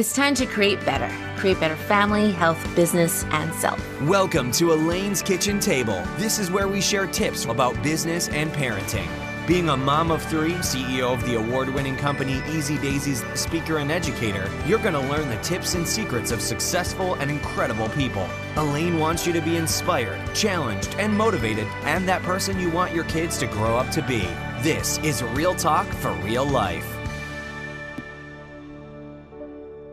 It's time to create better. Create better family, health, business, and self. Welcome to Elaine's Kitchen Table. This is where we share tips about business and parenting. Being a mom of three, CEO of the award winning company Easy Daisy's speaker and educator, you're going to learn the tips and secrets of successful and incredible people. Elaine wants you to be inspired, challenged, and motivated, and that person you want your kids to grow up to be. This is Real Talk for Real Life.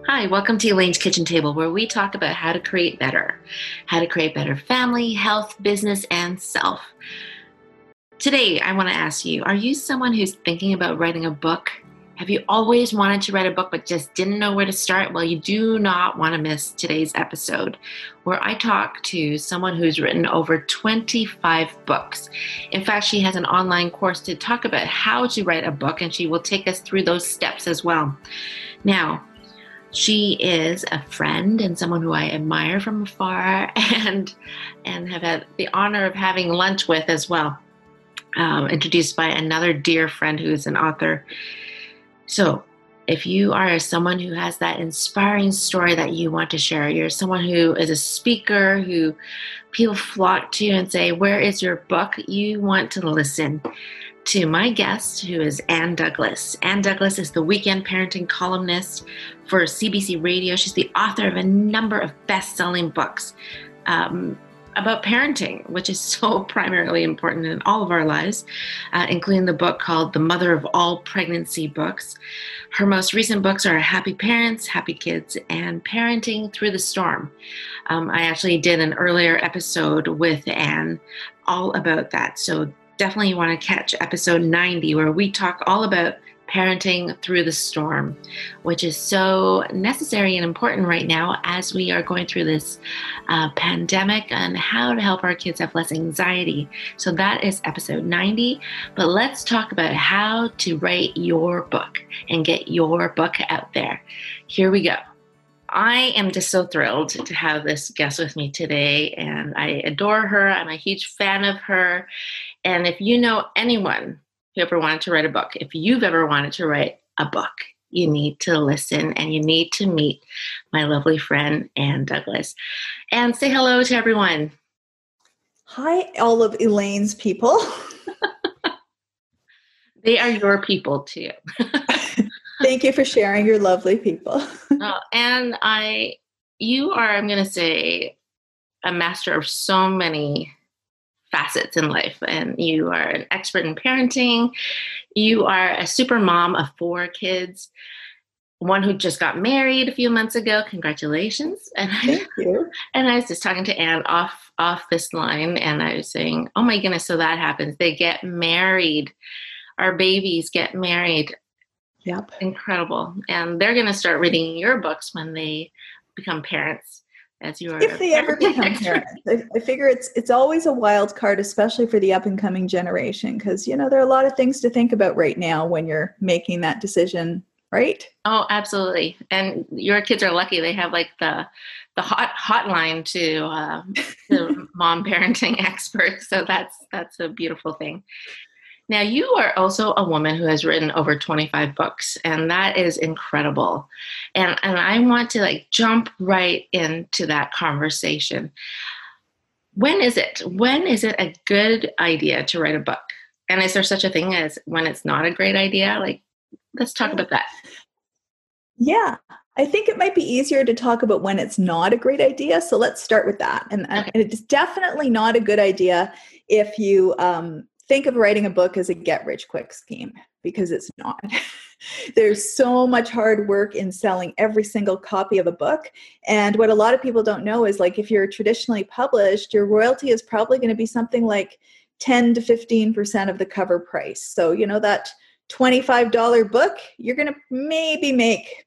Hi, welcome to Elaine's Kitchen Table, where we talk about how to create better, how to create better family, health, business, and self. Today, I want to ask you Are you someone who's thinking about writing a book? Have you always wanted to write a book but just didn't know where to start? Well, you do not want to miss today's episode where I talk to someone who's written over 25 books. In fact, she has an online course to talk about how to write a book, and she will take us through those steps as well. Now, she is a friend and someone who I admire from afar and and have had the honor of having lunch with as well. Um, introduced by another dear friend who is an author. So, if you are someone who has that inspiring story that you want to share, you're someone who is a speaker who people flock to and say, Where is your book? You want to listen to my guest, who is Ann Douglas. Ann Douglas is the weekend parenting columnist for CBC Radio. She's the author of a number of best selling books. Um, about parenting, which is so primarily important in all of our lives, uh, including the book called The Mother of All Pregnancy Books. Her most recent books are Happy Parents, Happy Kids, and Parenting Through the Storm. Um, I actually did an earlier episode with Ann all about that. So definitely want to catch episode 90 where we talk all about parenting through the storm, which is so necessary and important right now as we are going through this uh, pandemic and how to help our kids have less anxiety. So that is episode 90. But let's talk about how to write your book and get your book out there. Here we go. I am just so thrilled to have this guest with me today, and I adore her. I'm a huge fan of her. And if you know anyone who ever wanted to write a book, if you've ever wanted to write a book, you need to listen and you need to meet my lovely friend, Ann Douglas. And say hello to everyone. Hi, all of Elaine's people. they are your people too. Thank you for sharing your lovely people. oh, and I, you are, I'm going to say, a master of so many facets in life. And you are an expert in parenting. You are a super mom of four kids, one who just got married a few months ago. Congratulations. And Thank I, you. And I was just talking to Ann off off this line and I was saying, Oh my goodness, so that happens. They get married. Our babies get married. Yep. Incredible. And they're gonna start reading your books when they become parents as you are if they ever become parents I, I, figure it's it's always a wild card especially for the up and coming generation because you know there are a lot of things to think about right now when you're making that decision right? Oh absolutely. And your kids are lucky they have like the the hot hotline to uh, the mom parenting experts so that's that's a beautiful thing now, you are also a woman who has written over 25 books, and that is incredible. And, and I want to like jump right into that conversation. When is it? When is it a good idea to write a book? And is there such a thing as when it's not a great idea? Like, let's talk about that. Yeah, I think it might be easier to talk about when it's not a great idea. So let's start with that. And, okay. and it's definitely not a good idea if you um, think of writing a book as a get rich quick scheme because it's not. There's so much hard work in selling every single copy of a book. And what a lot of people don't know is like if you're traditionally published, your royalty is probably going to be something like 10 to 15% of the cover price. So, you know, that $25 book, you're going to maybe make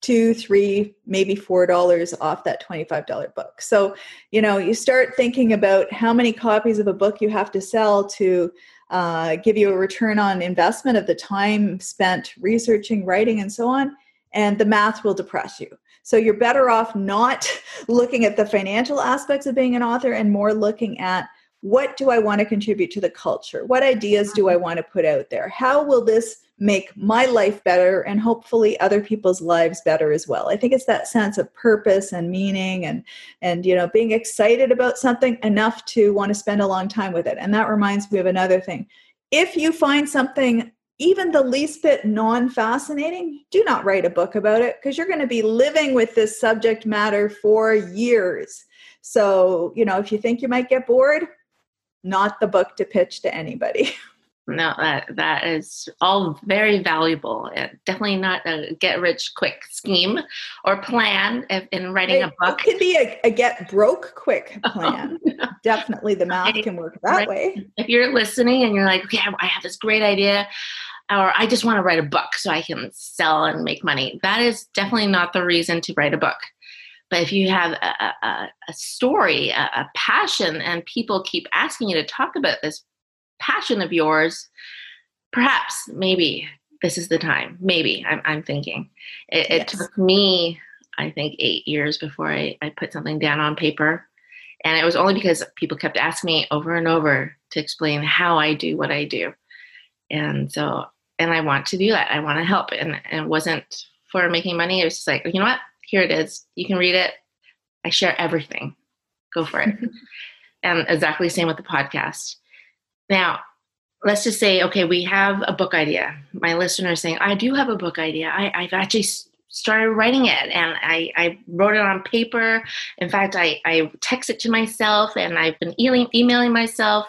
two, three, maybe four dollars off that $25 book. So, you know, you start thinking about how many copies of a book you have to sell to uh, give you a return on investment of the time spent researching, writing, and so on, and the math will depress you. So you're better off not looking at the financial aspects of being an author and more looking at what do I want to contribute to the culture? What ideas do I want to put out there? How will this make my life better and hopefully other people's lives better as well i think it's that sense of purpose and meaning and and you know being excited about something enough to want to spend a long time with it and that reminds me of another thing if you find something even the least bit non fascinating, do not write a book about it because you're going to be living with this subject matter for years. So, you know, if you think you might get bored, not the book to pitch to anybody. No, that that is all very valuable. Definitely not a get rich quick scheme or plan if, in writing it, a book. It could be a, a get broke quick oh, plan. Oh, no. Definitely, the math can work that right. way. If you're listening and you're like, okay, I have this great idea, or I just want to write a book so I can sell and make money. That is definitely not the reason to write a book. But if you have a, a, a story, a, a passion, and people keep asking you to talk about this passion of yours, perhaps, maybe this is the time. Maybe I'm, I'm thinking. It, yes. it, took me, I think, eight years before I, I put something down on paper. And it was only because people kept asking me over and over to explain how I do what I do. And so, and I want to do that. I want to help. And, and it wasn't for making money. It was just like, you know what? Here it is. You can read it. I share everything. Go for it. and exactly the same with the podcast. Now, let's just say, okay, we have a book idea. My listener is saying, I do have a book idea. I, have actually started writing it and I, I, wrote it on paper. In fact, I, I text it to myself and I've been e- emailing myself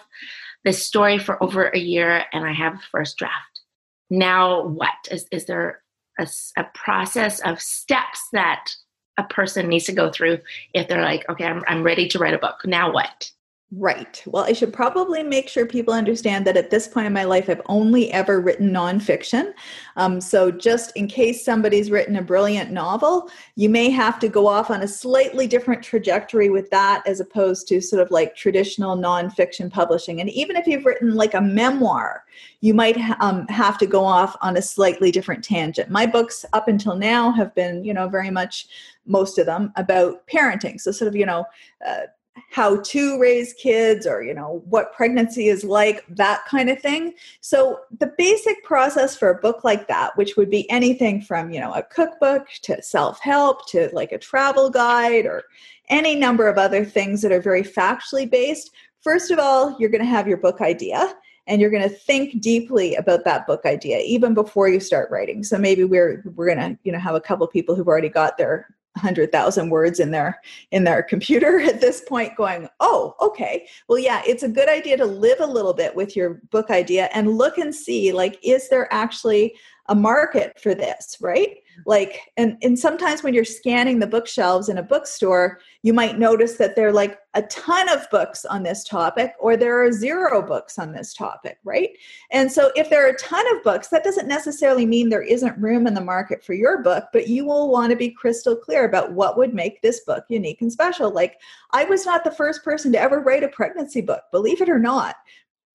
this story for over a year and I have a first draft. Now, what? Is, is there a, a process of steps that a person needs to go through if they're like, okay, I'm, I'm ready to write a book? Now what? Right. Well, I should probably make sure people understand that at this point in my life, I've only ever written nonfiction. Um, so, just in case somebody's written a brilliant novel, you may have to go off on a slightly different trajectory with that as opposed to sort of like traditional nonfiction publishing. And even if you've written like a memoir, you might um, have to go off on a slightly different tangent. My books up until now have been, you know, very much most of them about parenting. So, sort of, you know, uh, how to raise kids or you know what pregnancy is like that kind of thing. So the basic process for a book like that which would be anything from you know a cookbook to self-help to like a travel guide or any number of other things that are very factually based first of all you're going to have your book idea and you're going to think deeply about that book idea even before you start writing. So maybe we're we're going to you know have a couple people who've already got their 100,000 words in their in their computer at this point going, "Oh, okay. Well, yeah, it's a good idea to live a little bit with your book idea and look and see like is there actually a market for this, right? Mm-hmm. like and and sometimes when you're scanning the bookshelves in a bookstore you might notice that there are like a ton of books on this topic or there are zero books on this topic right? And so if there are a ton of books that doesn't necessarily mean there isn't room in the market for your book but you will want to be crystal clear about what would make this book unique and special. Like i was not the first person to ever write a pregnancy book believe it or not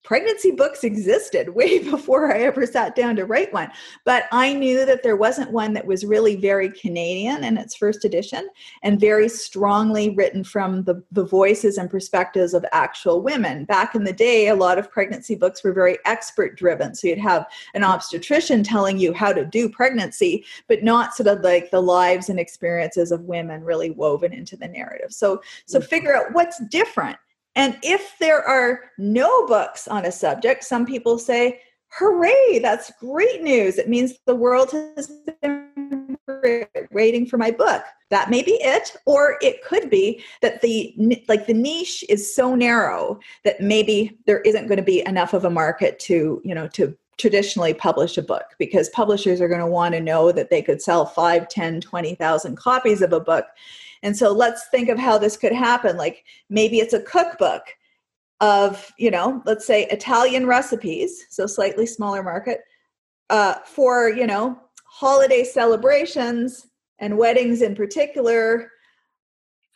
pregnancy books existed way before I ever sat down to write one. But I knew that there wasn't one that was really very Canadian in its first edition and very strongly written from the, the voices and perspectives of actual women. Back in the day, a lot of pregnancy books were very expert driven. So you'd have an obstetrician telling you how to do pregnancy, but not sort of like the lives and experiences of women really woven into the narrative. So so mm-hmm. figure out what's different and if there are no books on a subject, some people say, hooray, that's great news. It means the world has been waiting for my book. That may be it, or it could be that the like the niche is so narrow that maybe there isn't going to be enough of a market to, you know, to traditionally publish a book because publishers are going to want to know that they could sell 5 10 20,000 copies of a book and so let's think of how this could happen. Like maybe it's a cookbook of, you know, let's say Italian recipes, so slightly smaller market, uh, for, you know, holiday celebrations and weddings in particular.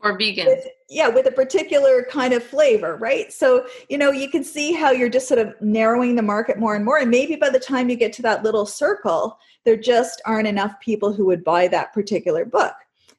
For vegan. With, yeah, with a particular kind of flavor, right? So, you know, you can see how you're just sort of narrowing the market more and more. And maybe by the time you get to that little circle, there just aren't enough people who would buy that particular book.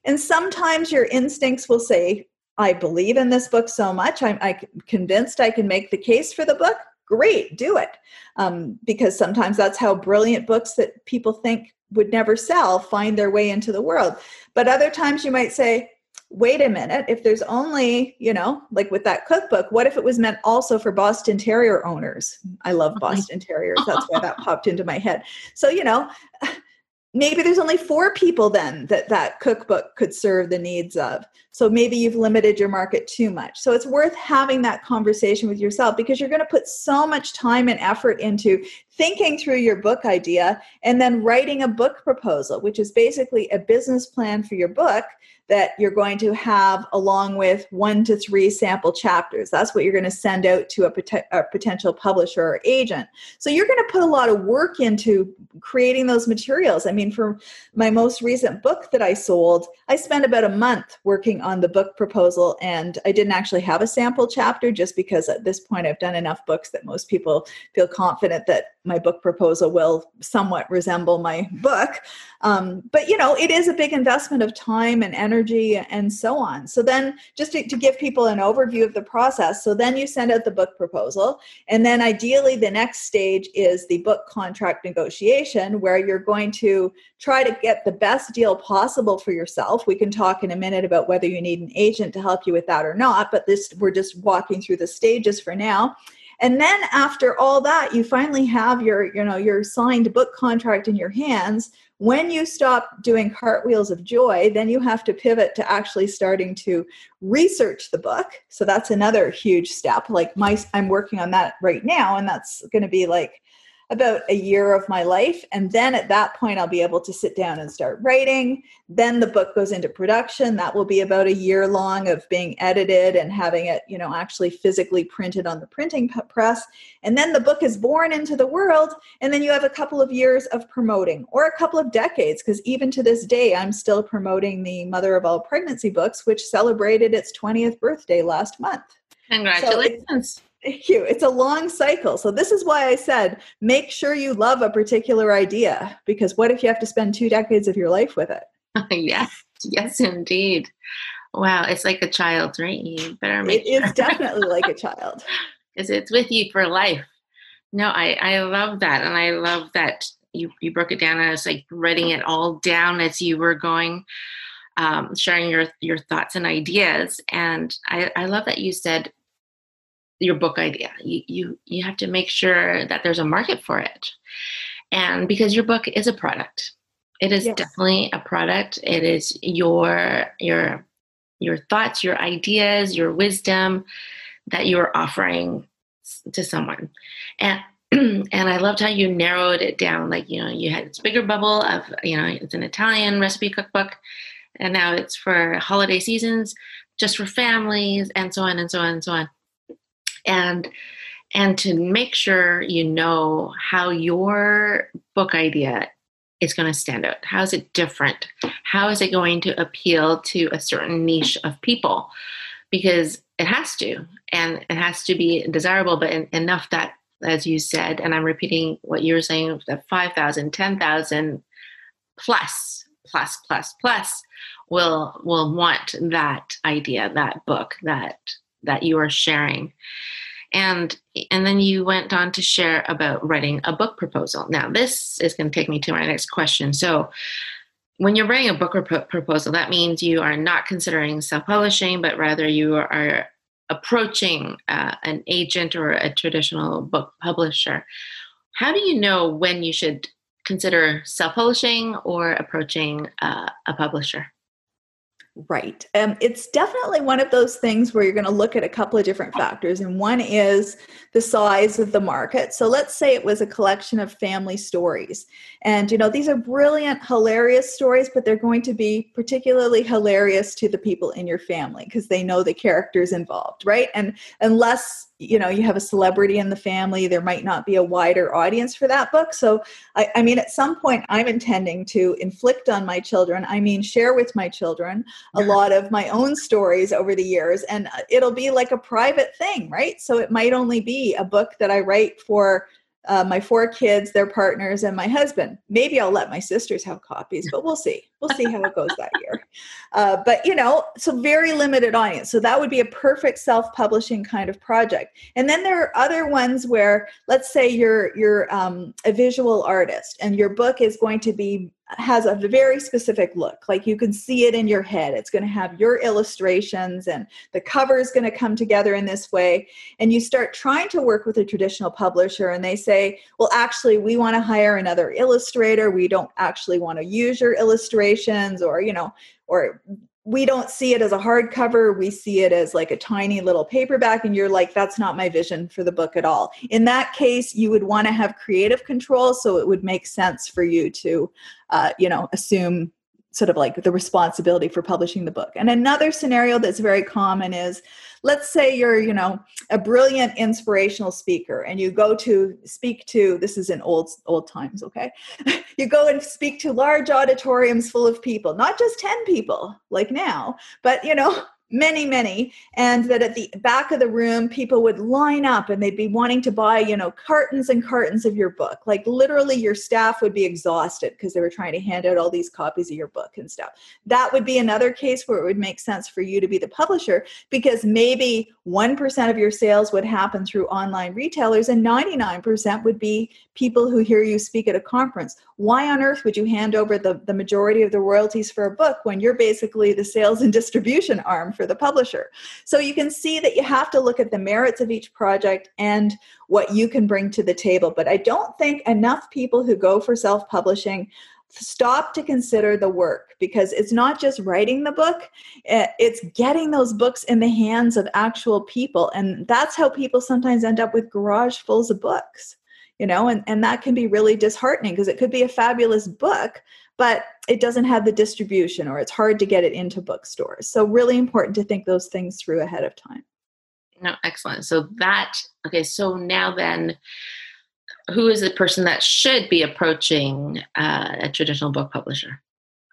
And sometimes your instincts will say, I believe in this book so much, I'm, I'm convinced I can make the case for the book. great, do it. Um, because sometimes that's how brilliant books that people think would never sell find their way into the world. But other times you might say, wait a minute, if there's only, you know, like with that cookbook, what if it was meant also for Boston Terrier owners? I love Boston Terriers. That's why that popped into my head. So, you know, maybe there's only four people then that that cookbook could serve the needs of. So maybe you've limited your market too much. So it's worth having that conversation with yourself because you're going to put so much time and effort into thinking through your book idea and then writing a book proposal which is basically a business plan for your book that you're going to have along with one to three sample chapters. That's what you're going to send out to a, pot- a, potential publisher or agent. So you're going to put a lot of work into creating those materials. I mean, for my most recent book that I sold, I spent about a month working on the book proposal, and I didn't actually have a sample chapter just because at this point I've done enough books that most people feel confident that my book proposal will somewhat resemble my book. Um, but you know, it is a big investment of time and energy and so on. So then, just to, to give people an overview of the process, so then you send out the book proposal, and then ideally the next stage is the book contract negotiation, where you're going to try to get the best deal possible for yourself. We can talk in a minute about whether you need an agent to help you with that or not, but this we're just walking through the stages for now and then after all that you finally have your you know your signed book contract in your hands. When you stop doing cartwheels of joy then you have to pivot to actually starting to research the book. So that's another huge step. Like my i'm working on that right now and that's going to be like about a year of my life. And then at that point, I'll be able to sit down and start writing. Then the book goes into production. That will be about a year long of being edited and having it, you know, actually physically printed on the printing press. And then the book is born into the world. And then you have a couple of years of promoting or a couple of decades, because even to this day, I'm still promoting the Mother of All Pregnancy books, which celebrated its 20th birthday last month. Congratulations. So Thank you. It's a long cycle. So, this is why I said make sure you love a particular idea because what if you have to spend two decades of your life with it? yes, yes, indeed. Wow, it's like a child, right? You better make it, sure. It's definitely like a child. Because it's with you for life. No, I, I love that. And I love that you, you broke it down as like writing it all down as you were going, um, sharing your, your thoughts and ideas. And I, I love that you said your book idea. You, you you have to make sure that there's a market for it, and because your book is a product, it is yes. definitely a product. It is your your your thoughts, your ideas, your wisdom that you are offering to someone, and and I loved how you narrowed it down. Like you know, you had this bigger bubble of you know it's an Italian recipe cookbook, and now it's for holiday seasons, just for families, and so on and so on and so on and and to make sure you know how your book idea is going to stand out. How is it different? How is it going to appeal to a certain niche of people? Because it has to and it has to be desirable but in, enough that as you said and i'm repeating what you were saying that 5000 10000 plus plus plus plus will will want that idea that book that that you are sharing. And and then you went on to share about writing a book proposal. Now this is going to take me to my next question. So when you're writing a book rep- proposal that means you are not considering self-publishing but rather you are approaching uh, an agent or a traditional book publisher. How do you know when you should consider self-publishing or approaching uh, a publisher Right. Um, it's definitely one of those things where you're going to look at a couple of different factors. And one is the size of the market. So let's say it was a collection of family stories. And, you know, these are brilliant, hilarious stories, but they're going to be particularly hilarious to the people in your family because they know the characters involved, right? And unless you know you have a celebrity in the family there might not be a wider audience for that book so I, I, mean at some point i'm intending to inflict on my children i mean share with my children a lot of my own stories over the years and uh, it'll be like a private thing right so it might only be a book that i write for uh, my four kids, their partners, and my husband. Maybe I'll let my sisters have copies, but we'll see. We'll see how it goes that year. Uh, but you know, so very limited audience. So that would be a perfect self-publishing kind of project. And then there are other ones where, let's say you're you're um, a visual artist and your book is going to be has a very specific look. Like you can see it in your head. It's going to have your illustrations and the cover is going to come together in this way. And you start trying to work with a traditional publisher and they say, well, actually, we want to hire another illustrator. We don't actually want to use your illustrations or, you know, or we don't see it as a hardcover. We see it as like a tiny little paperback and you're like that's not my vision for the book at all. In that case you would want to have creative control so it would make sense for you to uh, you know assume sort of like the responsibility for publishing the book. And another scenario that's very common is let's say you're you know a brilliant inspirational speaker and you go to speak to this is in old old times okay? You go and speak to large auditoriums full of people not just 10 people like now but you know many many and that at the back of the room people would line up and they'd be wanting to buy you know cartons and cartons of your book. Like literally your staff would be exhausted because they were trying to hand out all these copies of your book and stuff. That would be another case where it would make sense for you to be the publisher because maybe 1% of your sales would happen through online retailers and 99% would be people who hear you speak at a conference. Why on earth would you hand over the, the majority of the royalties for a book when you're basically the sales and distribution arm for the publisher? So you can see that you have to look at the merits of each project and what you can bring to the table. But I don't think enough people who go for self publishing stop to consider the work because it's not just writing the book eh, it's getting those books in the hands of actual people and that's how people sometimes end up with garage fulls of books you know and, and that can be really disheartening because it could be a fabulous book but it doesn't have the distribution or it's hard to get it into bookstores. So really important to think those things through ahead of time. No excellent. So that okay so now then who is the person that should be approaching uh, a traditional book publisher?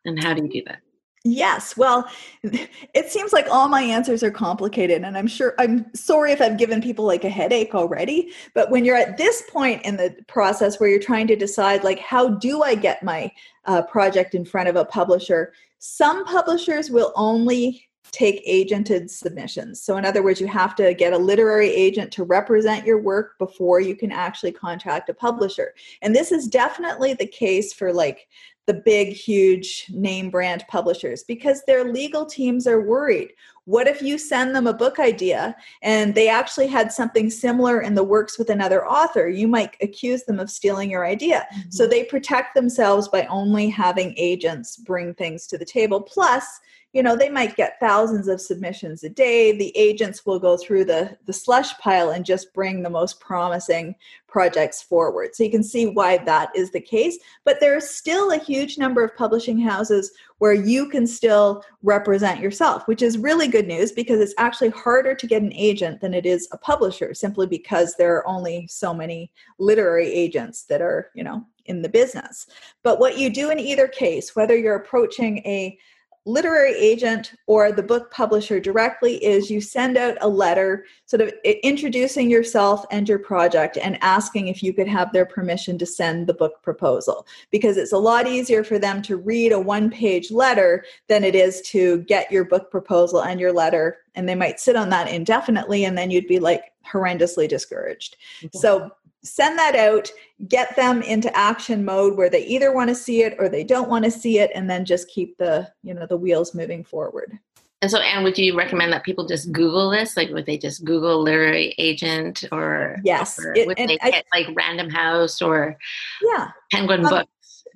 And how do you do that Yes. Well, it seems like all my answers are complicated, and I'm sure I'm sorry if I've given people like a headache already. But when you're at this point in the process where you're trying to decide, like, how do I get my uh, project in front of a publisher? Some publishers will only take agented submissions. So, in other words, you have to get a literary agent to represent your work before you can actually contract a publisher. And this is definitely the case for like the big, huge name brand publishers because their legal teams are worried. What if you send them a book idea and they actually had something similar in the works with another author? You might accuse them of stealing your idea. Mm-hmm. So they protect themselves by only having agents bring things to the table. Plus, you know they might get thousands of submissions a day. The agents will go through the the slush pile and just bring the most promising projects forward. So you can see why that is the case but there's still a huge number of publishing houses where you can still represent yourself which is really good news because it's actually harder to get an agent than it is a publisher simply because there are only so many literary agents that are you know in the business. But what you do in either case whether you're approaching a literary agent or the book publisher directly is you send out a letter sort of introducing yourself and your project and asking if you could have their permission to send the book proposal because it's a lot easier for them to read a one page letter than it is to get your book proposal and your letter and they might sit on that indefinitely and then you'd be like horrendously discouraged okay. so send that out get them into action mode where they either want to see it or they don't want to see it and then just keep the you know the wheels moving forward. And so Ann would you recommend that people just google this? Like would they just google literary agent or yes or would they I, get like random house or yeah. Penguin um, book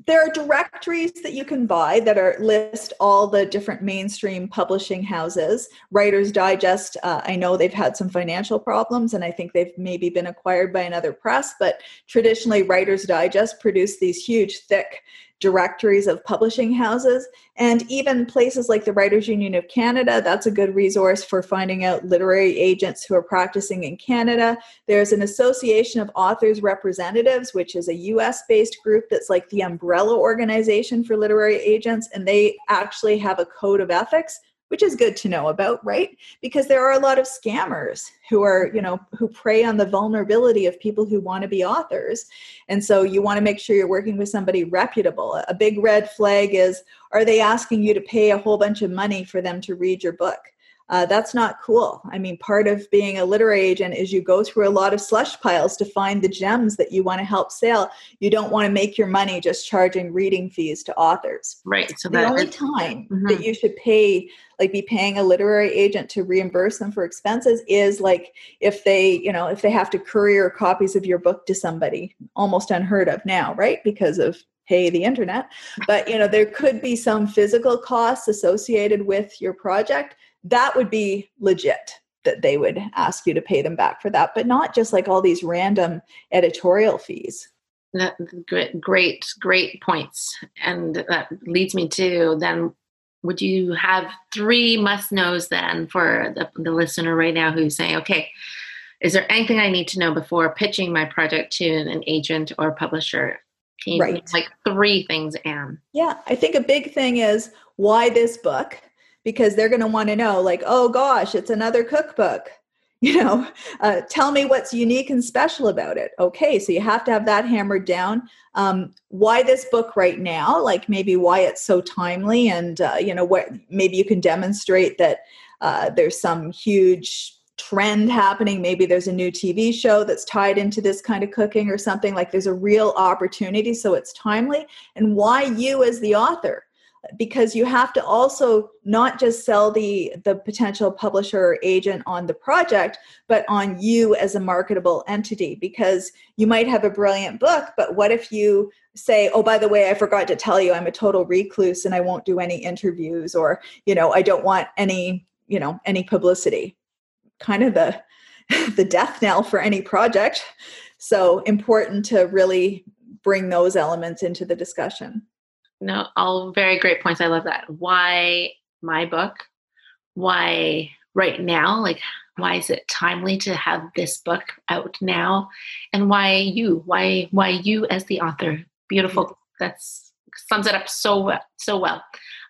there are directories that you can buy that are list all the different mainstream publishing houses. Writers digest uh, i know they've had some financial problems and i think they've maybe been acquired by another press but traditionally writers digest produce these huge thick directories of publishing houses and even places like the Writers Union of Canada. That's a good resource for finding out literary agents who are practicing in Canada. There's an Association of Authors Representatives, which is a US based group that's like the umbrella organization for literary agents, and they actually have a code of ethics which is good to know about, right? Because there are a lot of scammers who are, you know, who prey on the vulnerability of people who want to be authors. And so you want to make sure you're working with somebody reputable. A big red flag is are they asking you to pay a whole bunch of money for them to read your book? Uh, that's not cool. I mean, part of being a literary agent is you go through a lot of slush piles to find the gems that you want to help sell. You don't want to make your money just charging reading fees to authors. Right. So the only time mm-hmm. that you should pay, like, be paying a literary agent to reimburse them for expenses is like if they, you know, if they have to courier copies of your book to somebody, almost unheard of now, right? Because of hey the internet but you know there could be some physical costs associated with your project that would be legit that they would ask you to pay them back for that, but not just like all these random editorial fees. That, great, great, great points. And that leads me to then would you have three must knows then for the, the listener right now who's saying, okay, is there anything I need to know before pitching my project to an agent or publisher? Right. like three things, Ann? Yeah, I think a big thing is why this book? Because they're going to want to know like oh gosh it's another cookbook. You know uh, tell me what's unique and special about it. Okay so you have to have that hammered down. Um, why this book right now? Like maybe why it's so timely and uh, you know what maybe you can demonstrate that uh, there's some huge trend happening. Maybe there's a new tv show that's tied into this kind of cooking or something. Like there's a real opportunity so it's timely. And why you as the author because you have to also not just sell the the potential publisher or agent on the project but on you as a marketable entity because you might have a brilliant book but what if you say oh by the way i forgot to tell you i'm a total recluse and i won't do any interviews or you know i don't want any you know any publicity. Kind of the the death knell for any project. So important to really bring those elements into the discussion no, all very great points. I love that. Why my book? Why right now? Like, why is it timely to have this book out now? And why you? Why why you as the author? Beautiful. Mm. That's sums it up so well. So well.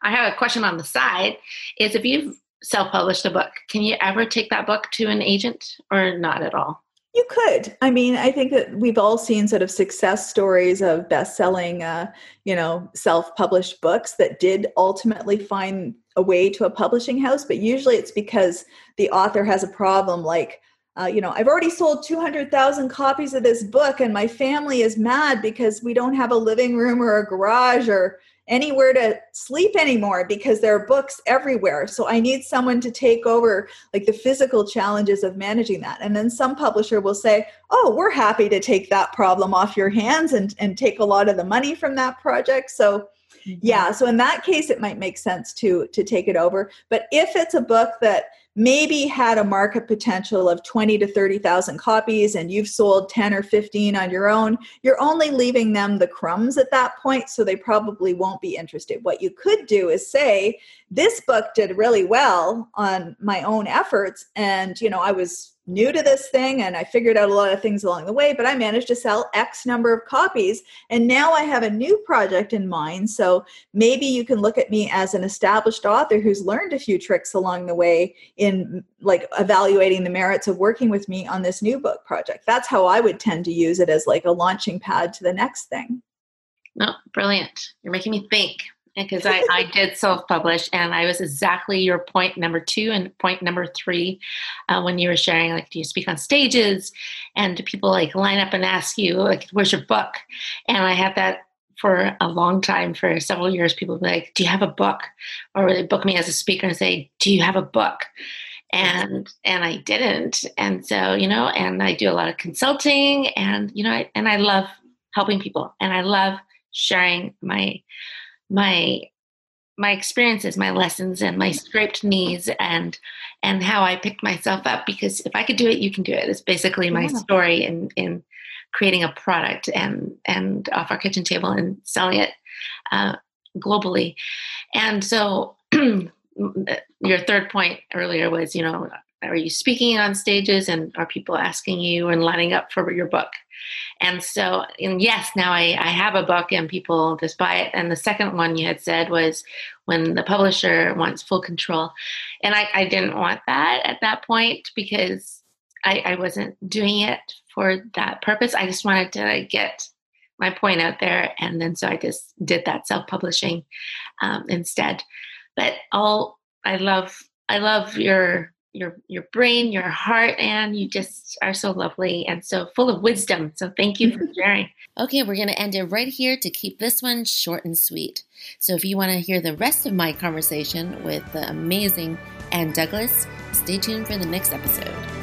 I have a question on the side. Is if you've self-published a book, can you ever take that book to an agent or not at all? You could. I mean, I think that we've all seen sort of success stories of best-selling, uh, you know, self-published books that did ultimately find a way to a publishing house. But usually, it's because the author has a problem, like, uh, you know, I've already sold 200,000 copies of this book, and my family is mad because we don't have a living room or a garage or anywhere to sleep anymore because there are books everywhere. So I need someone to take over like the physical challenges of managing that. And then some publisher will say, "Oh, we're happy to take that problem off your hands and and take a lot of the money from that project." So mm-hmm. yeah, so in that case it might make sense to to take it over. But if it's a book that maybe had a market potential of 20 to 30,000 copies and you've sold 10 or 15 on your own, you're only leaving them the crumbs at that point, so they probably won't be interested. What you could do is say, this book did really well on my own efforts and you know, I was new to this thing and I figured out a lot of things along the way, but I managed to sell X number of copies. And now I have a new project in mind. So maybe you can look at me as an established author who's learned a few tricks along the way in like evaluating the merits of working with me on this new book project. That's how I would tend to use it as like a launching pad to the next thing. No, brilliant. You're making me think because I, I did self-publish and i was exactly your point number two and point number three uh, when you were sharing like do you speak on stages? And do people like line up and ask you like where's your book? And i had that for a long time for several years people be like do you have a book? Or they book me as a speaker and say do you have a book? And and i didn't. And so you know and i do a lot of consulting and you know I, and i love helping people. And i love sharing my my my experiences my lessons and my scraped knees and and how i picked myself up because if i could do it you can do it it's basically my yeah. story in in creating a product and and off our kitchen table and selling it uh, globally and so your third point earlier was you know are you speaking on stages and are people asking you and lining up for your book and so and yes now I, I have a book and people just buy it and the second one you had said was when the publisher wants full control. And I, I didn't want that at that point because I, I wasn't doing it for that purpose. I just wanted to get my point out there. And then so I just did that self publishing um, instead. But all I love, I love your your your brain, your heart, and you just are so lovely and so full of wisdom. So thank you for sharing. okay, we're going to end it right here to keep this one short and sweet. So if you want to hear the rest of my conversation with the amazing Ann Douglas, stay tuned for the next episode.